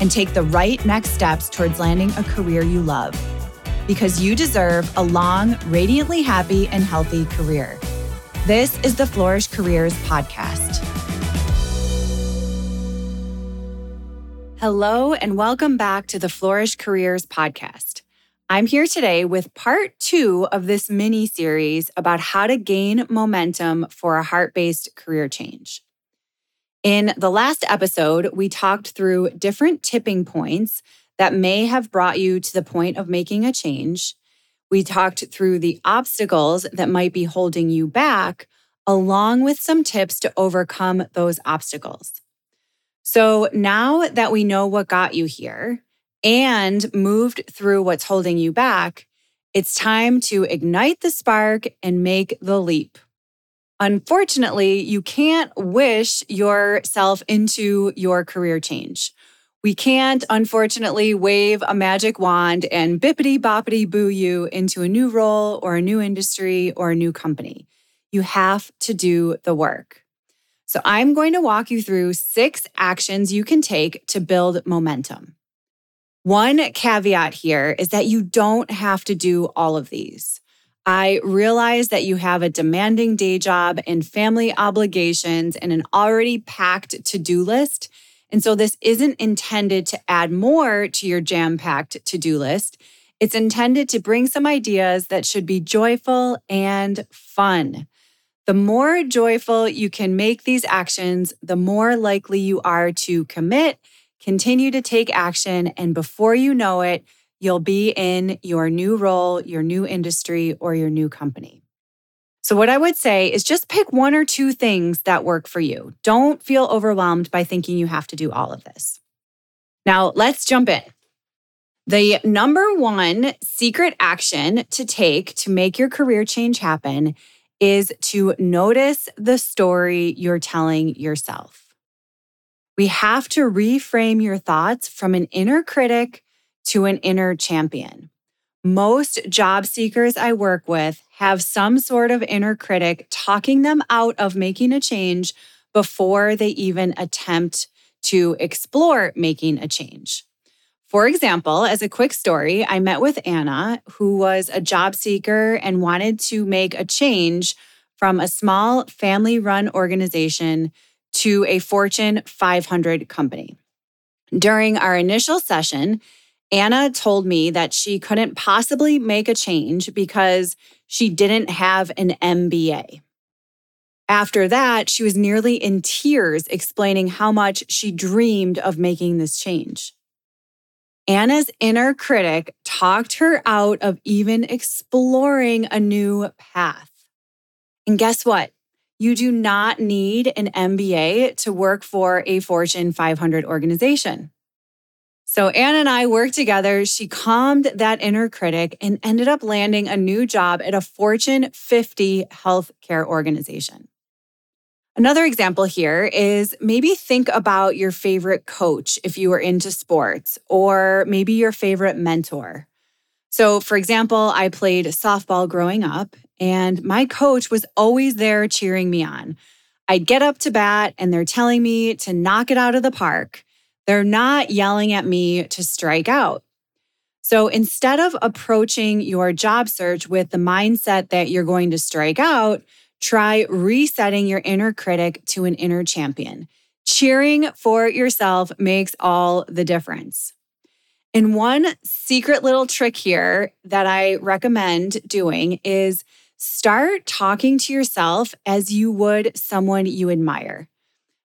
and take the right next steps towards landing a career you love. Because you deserve a long, radiantly happy, and healthy career. This is the Flourish Careers Podcast. Hello, and welcome back to the Flourish Careers Podcast. I'm here today with part two of this mini series about how to gain momentum for a heart based career change. In the last episode, we talked through different tipping points that may have brought you to the point of making a change. We talked through the obstacles that might be holding you back, along with some tips to overcome those obstacles. So now that we know what got you here, and moved through what's holding you back, it's time to ignite the spark and make the leap. Unfortunately, you can't wish yourself into your career change. We can't, unfortunately, wave a magic wand and bippity boppity boo you into a new role or a new industry or a new company. You have to do the work. So, I'm going to walk you through six actions you can take to build momentum. One caveat here is that you don't have to do all of these. I realize that you have a demanding day job and family obligations and an already packed to do list. And so this isn't intended to add more to your jam packed to do list. It's intended to bring some ideas that should be joyful and fun. The more joyful you can make these actions, the more likely you are to commit Continue to take action. And before you know it, you'll be in your new role, your new industry, or your new company. So, what I would say is just pick one or two things that work for you. Don't feel overwhelmed by thinking you have to do all of this. Now, let's jump in. The number one secret action to take to make your career change happen is to notice the story you're telling yourself. We have to reframe your thoughts from an inner critic to an inner champion. Most job seekers I work with have some sort of inner critic talking them out of making a change before they even attempt to explore making a change. For example, as a quick story, I met with Anna, who was a job seeker and wanted to make a change from a small family run organization to a Fortune 500 company. During our initial session, Anna told me that she couldn't possibly make a change because she didn't have an MBA. After that, she was nearly in tears explaining how much she dreamed of making this change. Anna's inner critic talked her out of even exploring a new path. And guess what? You do not need an MBA to work for a Fortune 500 organization. So Anna and I worked together. She calmed that inner critic and ended up landing a new job at a Fortune 50 healthcare organization. Another example here is maybe think about your favorite coach if you are into sports, or maybe your favorite mentor. So, for example, I played softball growing up, and my coach was always there cheering me on. I'd get up to bat and they're telling me to knock it out of the park. They're not yelling at me to strike out. So instead of approaching your job search with the mindset that you're going to strike out, try resetting your inner critic to an inner champion. Cheering for yourself makes all the difference. And one secret little trick here that I recommend doing is start talking to yourself as you would someone you admire.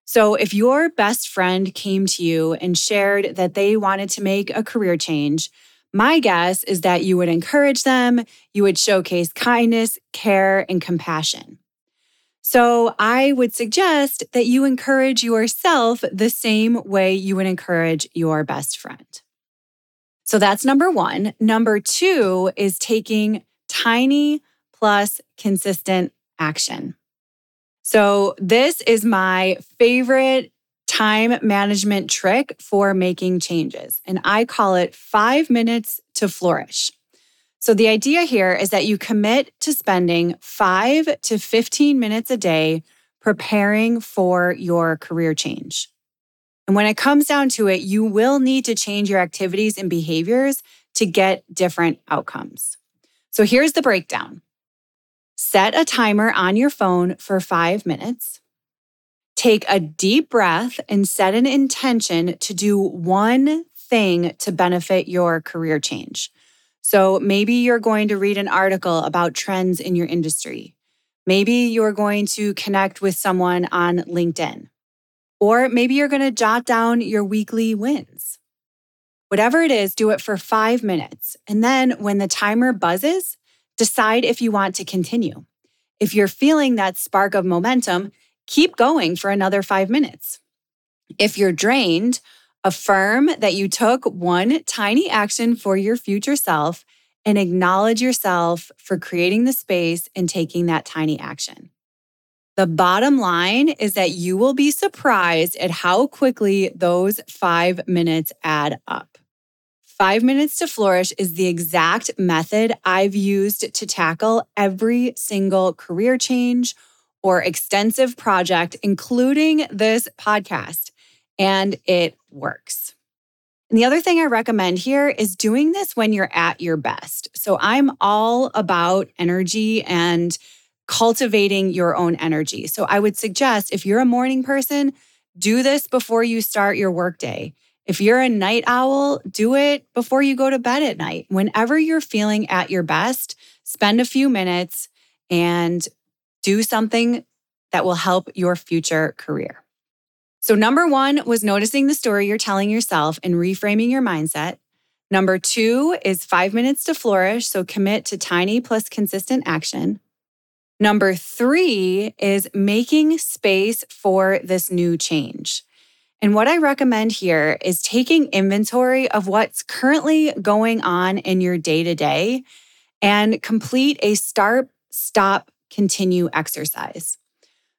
So, if your best friend came to you and shared that they wanted to make a career change, my guess is that you would encourage them, you would showcase kindness, care, and compassion. So, I would suggest that you encourage yourself the same way you would encourage your best friend. So, that's number one. Number two is taking tiny plus consistent action. So, this is my favorite time management trick for making changes, and I call it five minutes to flourish. So, the idea here is that you commit to spending five to 15 minutes a day preparing for your career change. And when it comes down to it, you will need to change your activities and behaviors to get different outcomes. So, here's the breakdown set a timer on your phone for five minutes. Take a deep breath and set an intention to do one thing to benefit your career change. So maybe you're going to read an article about trends in your industry. Maybe you're going to connect with someone on LinkedIn. Or maybe you're going to jot down your weekly wins. Whatever it is, do it for five minutes. And then when the timer buzzes, decide if you want to continue. If you're feeling that spark of momentum, keep going for another five minutes. If you're drained, Affirm that you took one tiny action for your future self and acknowledge yourself for creating the space and taking that tiny action. The bottom line is that you will be surprised at how quickly those five minutes add up. Five minutes to flourish is the exact method I've used to tackle every single career change or extensive project, including this podcast and it works. And the other thing I recommend here is doing this when you're at your best. So I'm all about energy and cultivating your own energy. So I would suggest if you're a morning person, do this before you start your workday. If you're a night owl, do it before you go to bed at night. Whenever you're feeling at your best, spend a few minutes and do something that will help your future career. So, number one was noticing the story you're telling yourself and reframing your mindset. Number two is five minutes to flourish. So, commit to tiny plus consistent action. Number three is making space for this new change. And what I recommend here is taking inventory of what's currently going on in your day to day and complete a start, stop, continue exercise.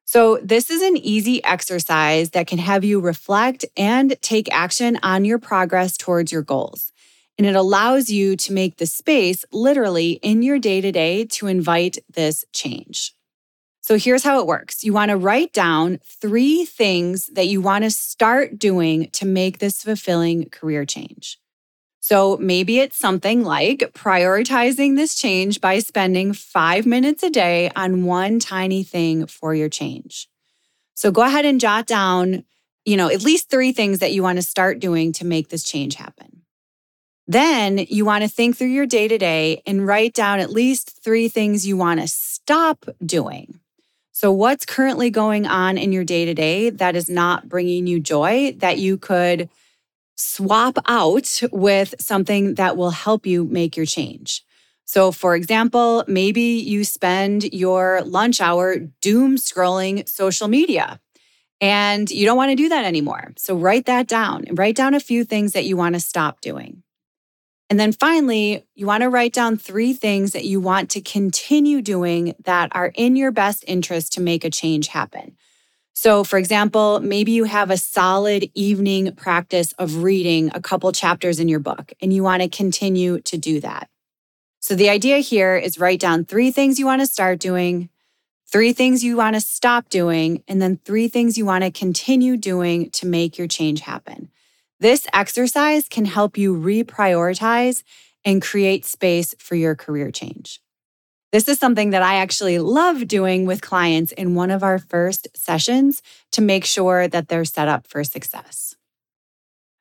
So, this is an easy exercise that can have you reflect and take action on your progress towards your goals. And it allows you to make the space literally in your day to day to invite this change. So, here's how it works you want to write down three things that you want to start doing to make this fulfilling career change. So maybe it's something like prioritizing this change by spending five minutes a day on one tiny thing for your change. So go ahead and jot down, you know, at least three things that you want to start doing to make this change happen. Then you want to think through your day to day and write down at least three things you want to stop doing. So, what's currently going on in your day to day that is not bringing you joy that you could swap out with something that will help you make your change. So, for example, maybe you spend your lunch hour doom scrolling social media and you don't want to do that anymore. So, write that down and write down a few things that you want to stop doing. And then finally, you want to write down three things that you want to continue doing that are in your best interest to make a change happen. So, for example, maybe you have a solid evening practice of reading a couple chapters in your book and you want to continue to do that. So, the idea here is write down three things you want to start doing, three things you want to stop doing, and then three things you want to continue doing to make your change happen. This exercise can help you reprioritize and create space for your career change. This is something that I actually love doing with clients in one of our first sessions to make sure that they're set up for success.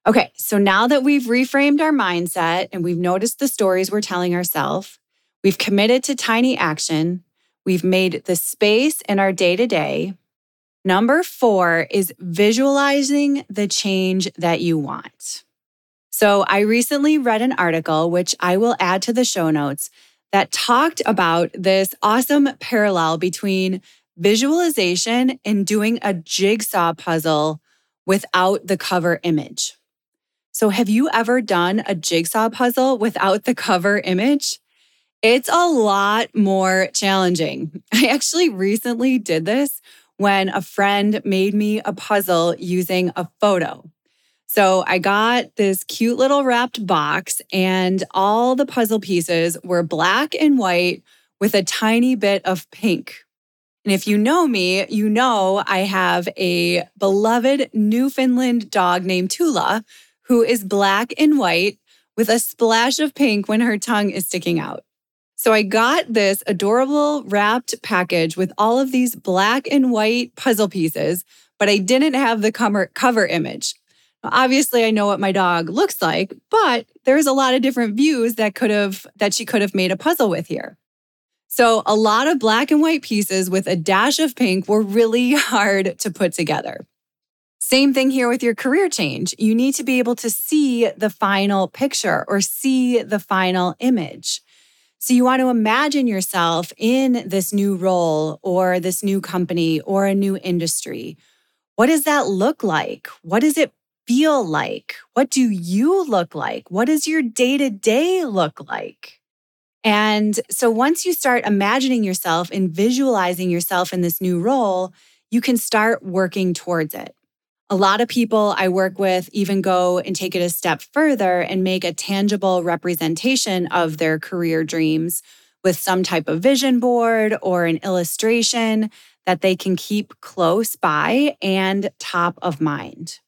Okay, so now that we've reframed our mindset and we've noticed the stories we're telling ourselves, we've committed to tiny action, we've made the space in our day to day. Number four is visualizing the change that you want. So, I recently read an article, which I will add to the show notes, that talked about this awesome parallel between visualization and doing a jigsaw puzzle without the cover image. So, have you ever done a jigsaw puzzle without the cover image? It's a lot more challenging. I actually recently did this when a friend made me a puzzle using a photo. So I got this cute little wrapped box, and all the puzzle pieces were black and white with a tiny bit of pink. And if you know me, you know I have a beloved Newfoundland dog named Tula who is black and white with a splash of pink when her tongue is sticking out. So I got this adorable wrapped package with all of these black and white puzzle pieces, but I didn't have the cover, cover image. Obviously, I know what my dog looks like, but there's a lot of different views that could have that she could have made a puzzle with here. So, a lot of black and white pieces with a dash of pink were really hard to put together. Same thing here with your career change. You need to be able to see the final picture or see the final image. So you want to imagine yourself in this new role or this new company or a new industry. What does that look like? What does it feel like? What do you look like? What does your day to day look like? And so once you start imagining yourself and visualizing yourself in this new role, you can start working towards it. A lot of people I work with even go and take it a step further and make a tangible representation of their career dreams with some type of vision board or an illustration that they can keep close by and top of mind.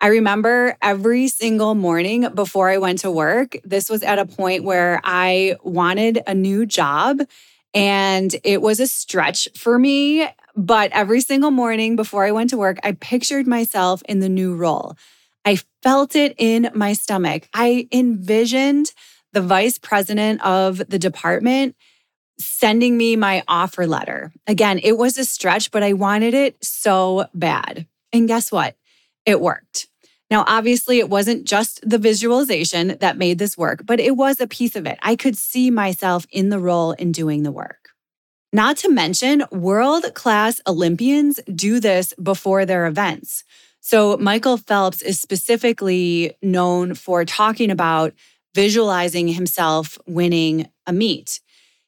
I remember every single morning before I went to work, this was at a point where I wanted a new job and it was a stretch for me but every single morning before I went to work, I pictured myself in the new role. I felt it in my stomach. I envisioned the vice president of the department sending me my offer letter. Again, it was a stretch, but I wanted it so bad. And guess what? It worked. Now, obviously, it wasn't just the visualization that made this work, but it was a piece of it. I could see myself in the role and doing the work. Not to mention, world class Olympians do this before their events. So, Michael Phelps is specifically known for talking about visualizing himself winning a meet.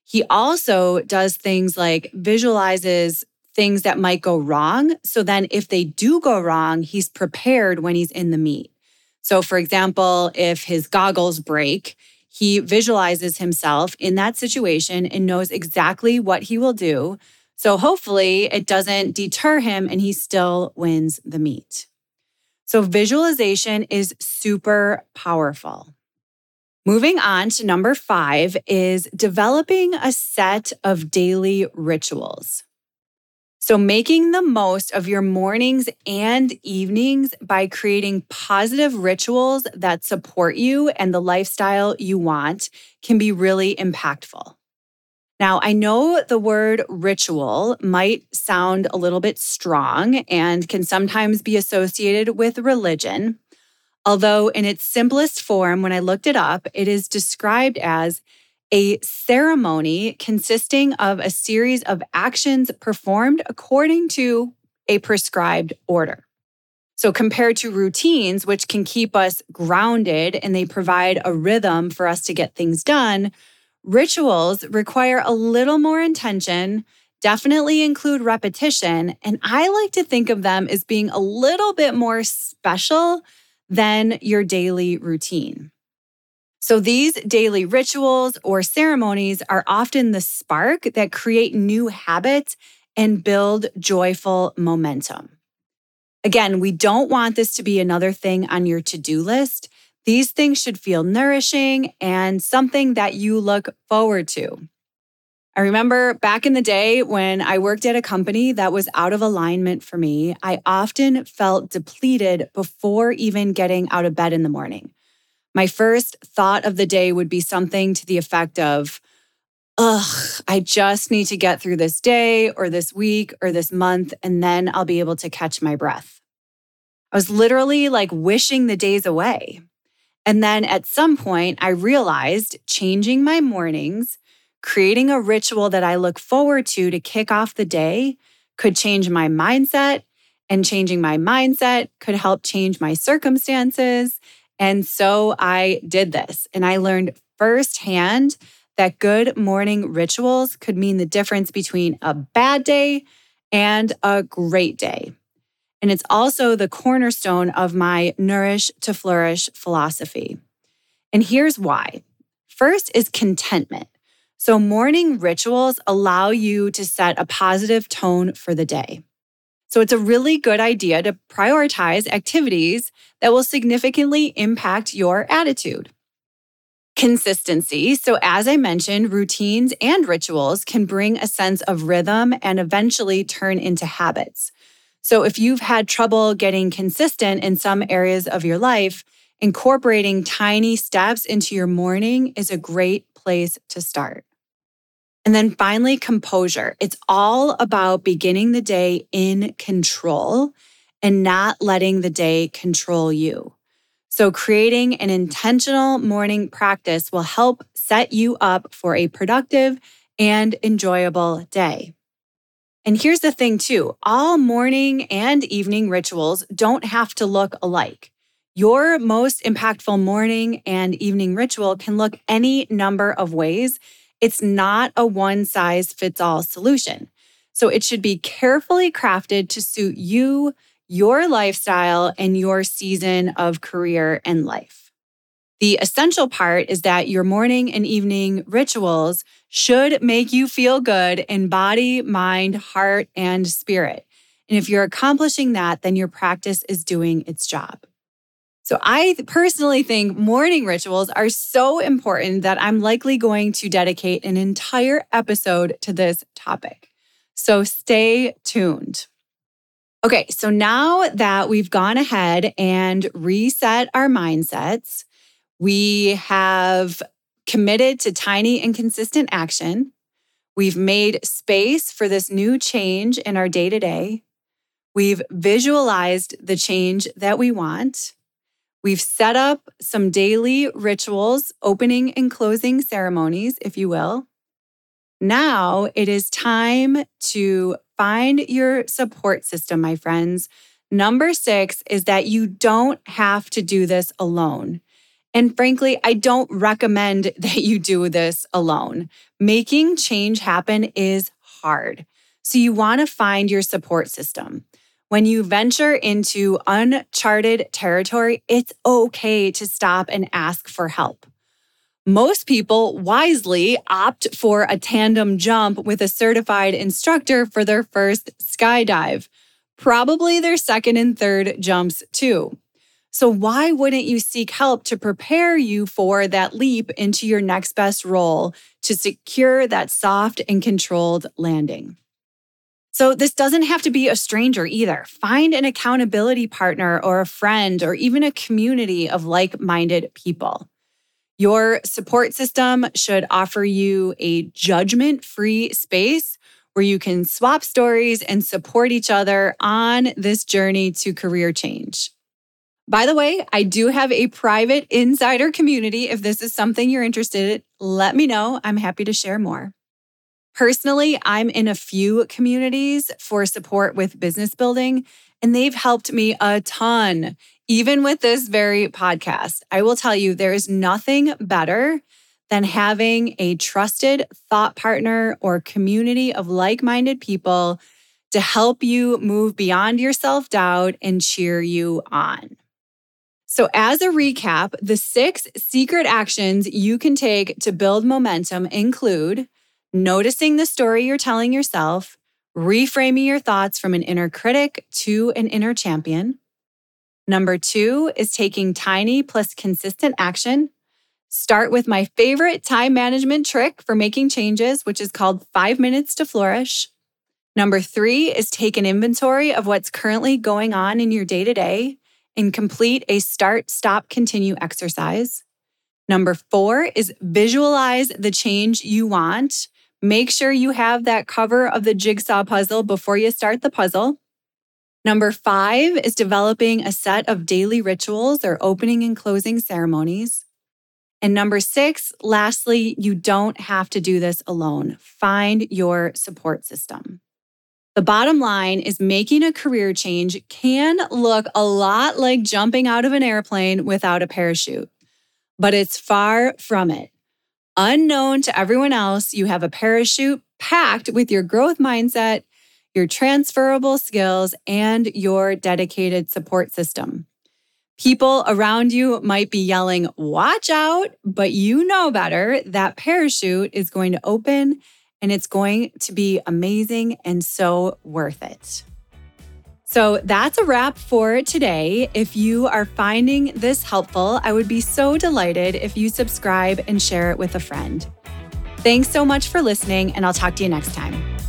He also does things like visualizes things that might go wrong. So then, if they do go wrong, he's prepared when he's in the meet. So, for example, if his goggles break, he visualizes himself in that situation and knows exactly what he will do. So hopefully it doesn't deter him and he still wins the meet. So visualization is super powerful. Moving on to number five is developing a set of daily rituals. So, making the most of your mornings and evenings by creating positive rituals that support you and the lifestyle you want can be really impactful. Now, I know the word ritual might sound a little bit strong and can sometimes be associated with religion. Although, in its simplest form, when I looked it up, it is described as a ceremony consisting of a series of actions performed according to a prescribed order. So, compared to routines, which can keep us grounded and they provide a rhythm for us to get things done, rituals require a little more intention, definitely include repetition. And I like to think of them as being a little bit more special than your daily routine. So, these daily rituals or ceremonies are often the spark that create new habits and build joyful momentum. Again, we don't want this to be another thing on your to do list. These things should feel nourishing and something that you look forward to. I remember back in the day when I worked at a company that was out of alignment for me, I often felt depleted before even getting out of bed in the morning. My first thought of the day would be something to the effect of, ugh, I just need to get through this day or this week or this month, and then I'll be able to catch my breath. I was literally like wishing the days away. And then at some point, I realized changing my mornings, creating a ritual that I look forward to to kick off the day could change my mindset. And changing my mindset could help change my circumstances. And so I did this. And I learned firsthand that good morning rituals could mean the difference between a bad day and a great day. And it's also the cornerstone of my Nourish to Flourish philosophy. And here's why. First is contentment. So, morning rituals allow you to set a positive tone for the day. So, it's a really good idea to prioritize activities that will significantly impact your attitude. Consistency. So, as I mentioned, routines and rituals can bring a sense of rhythm and eventually turn into habits. So, if you've had trouble getting consistent in some areas of your life, incorporating tiny steps into your morning is a great place to start. And then finally, composure. It's all about beginning the day in control and not letting the day control you. So, creating an intentional morning practice will help set you up for a productive and enjoyable day. And here's the thing, too all morning and evening rituals don't have to look alike. Your most impactful morning and evening ritual can look any number of ways. It's not a one size fits all solution. So it should be carefully crafted to suit you, your lifestyle, and your season of career and life. The essential part is that your morning and evening rituals should make you feel good in body, mind, heart, and spirit. And if you're accomplishing that, then your practice is doing its job. So I personally think morning rituals are so important that I'm likely going to dedicate an entire episode to this topic. So stay tuned. Okay, so now that we've gone ahead and reset our mindsets, we have committed to tiny and consistent action. We've made space for this new change in our day to day. We've visualized the change that we want. We've set up some daily rituals, opening and closing ceremonies, if you will. Now it is time to find your support system, my friends. Number six is that you don't have to do this alone. And frankly, I don't recommend that you do this alone. Making change happen is hard. So you want to find your support system. When you venture into uncharted territory, it's okay to stop and ask for help. Most people wisely opt for a tandem jump with a certified instructor for their first skydive, probably their second and third jumps too. So, why wouldn't you seek help to prepare you for that leap into your next best role to secure that soft and controlled landing? So, this doesn't have to be a stranger either. Find an accountability partner or a friend or even a community of like minded people. Your support system should offer you a judgment free space where you can swap stories and support each other on this journey to career change. By the way, I do have a private insider community. If this is something you're interested in, let me know. I'm happy to share more. Personally, I'm in a few communities for support with business building, and they've helped me a ton, even with this very podcast. I will tell you, there is nothing better than having a trusted thought partner or community of like minded people to help you move beyond your self doubt and cheer you on. So, as a recap, the six secret actions you can take to build momentum include noticing the story you're telling yourself, reframing your thoughts from an inner critic to an inner champion. Number two is taking tiny plus consistent action. Start with my favorite time management trick for making changes, which is called five minutes to flourish. Number three is take an inventory of what's currently going on in your day to day and complete a start, stop, continue exercise. Number four is visualize the change you want. Make sure you have that cover of the jigsaw puzzle before you start the puzzle. Number five is developing a set of daily rituals or opening and closing ceremonies. And number six, lastly, you don't have to do this alone. Find your support system. The bottom line is making a career change can look a lot like jumping out of an airplane without a parachute, but it's far from it. Unknown to everyone else, you have a parachute packed with your growth mindset, your transferable skills, and your dedicated support system. People around you might be yelling, Watch out, but you know better. That parachute is going to open and it's going to be amazing and so worth it. So that's a wrap for today. If you are finding this helpful, I would be so delighted if you subscribe and share it with a friend. Thanks so much for listening, and I'll talk to you next time.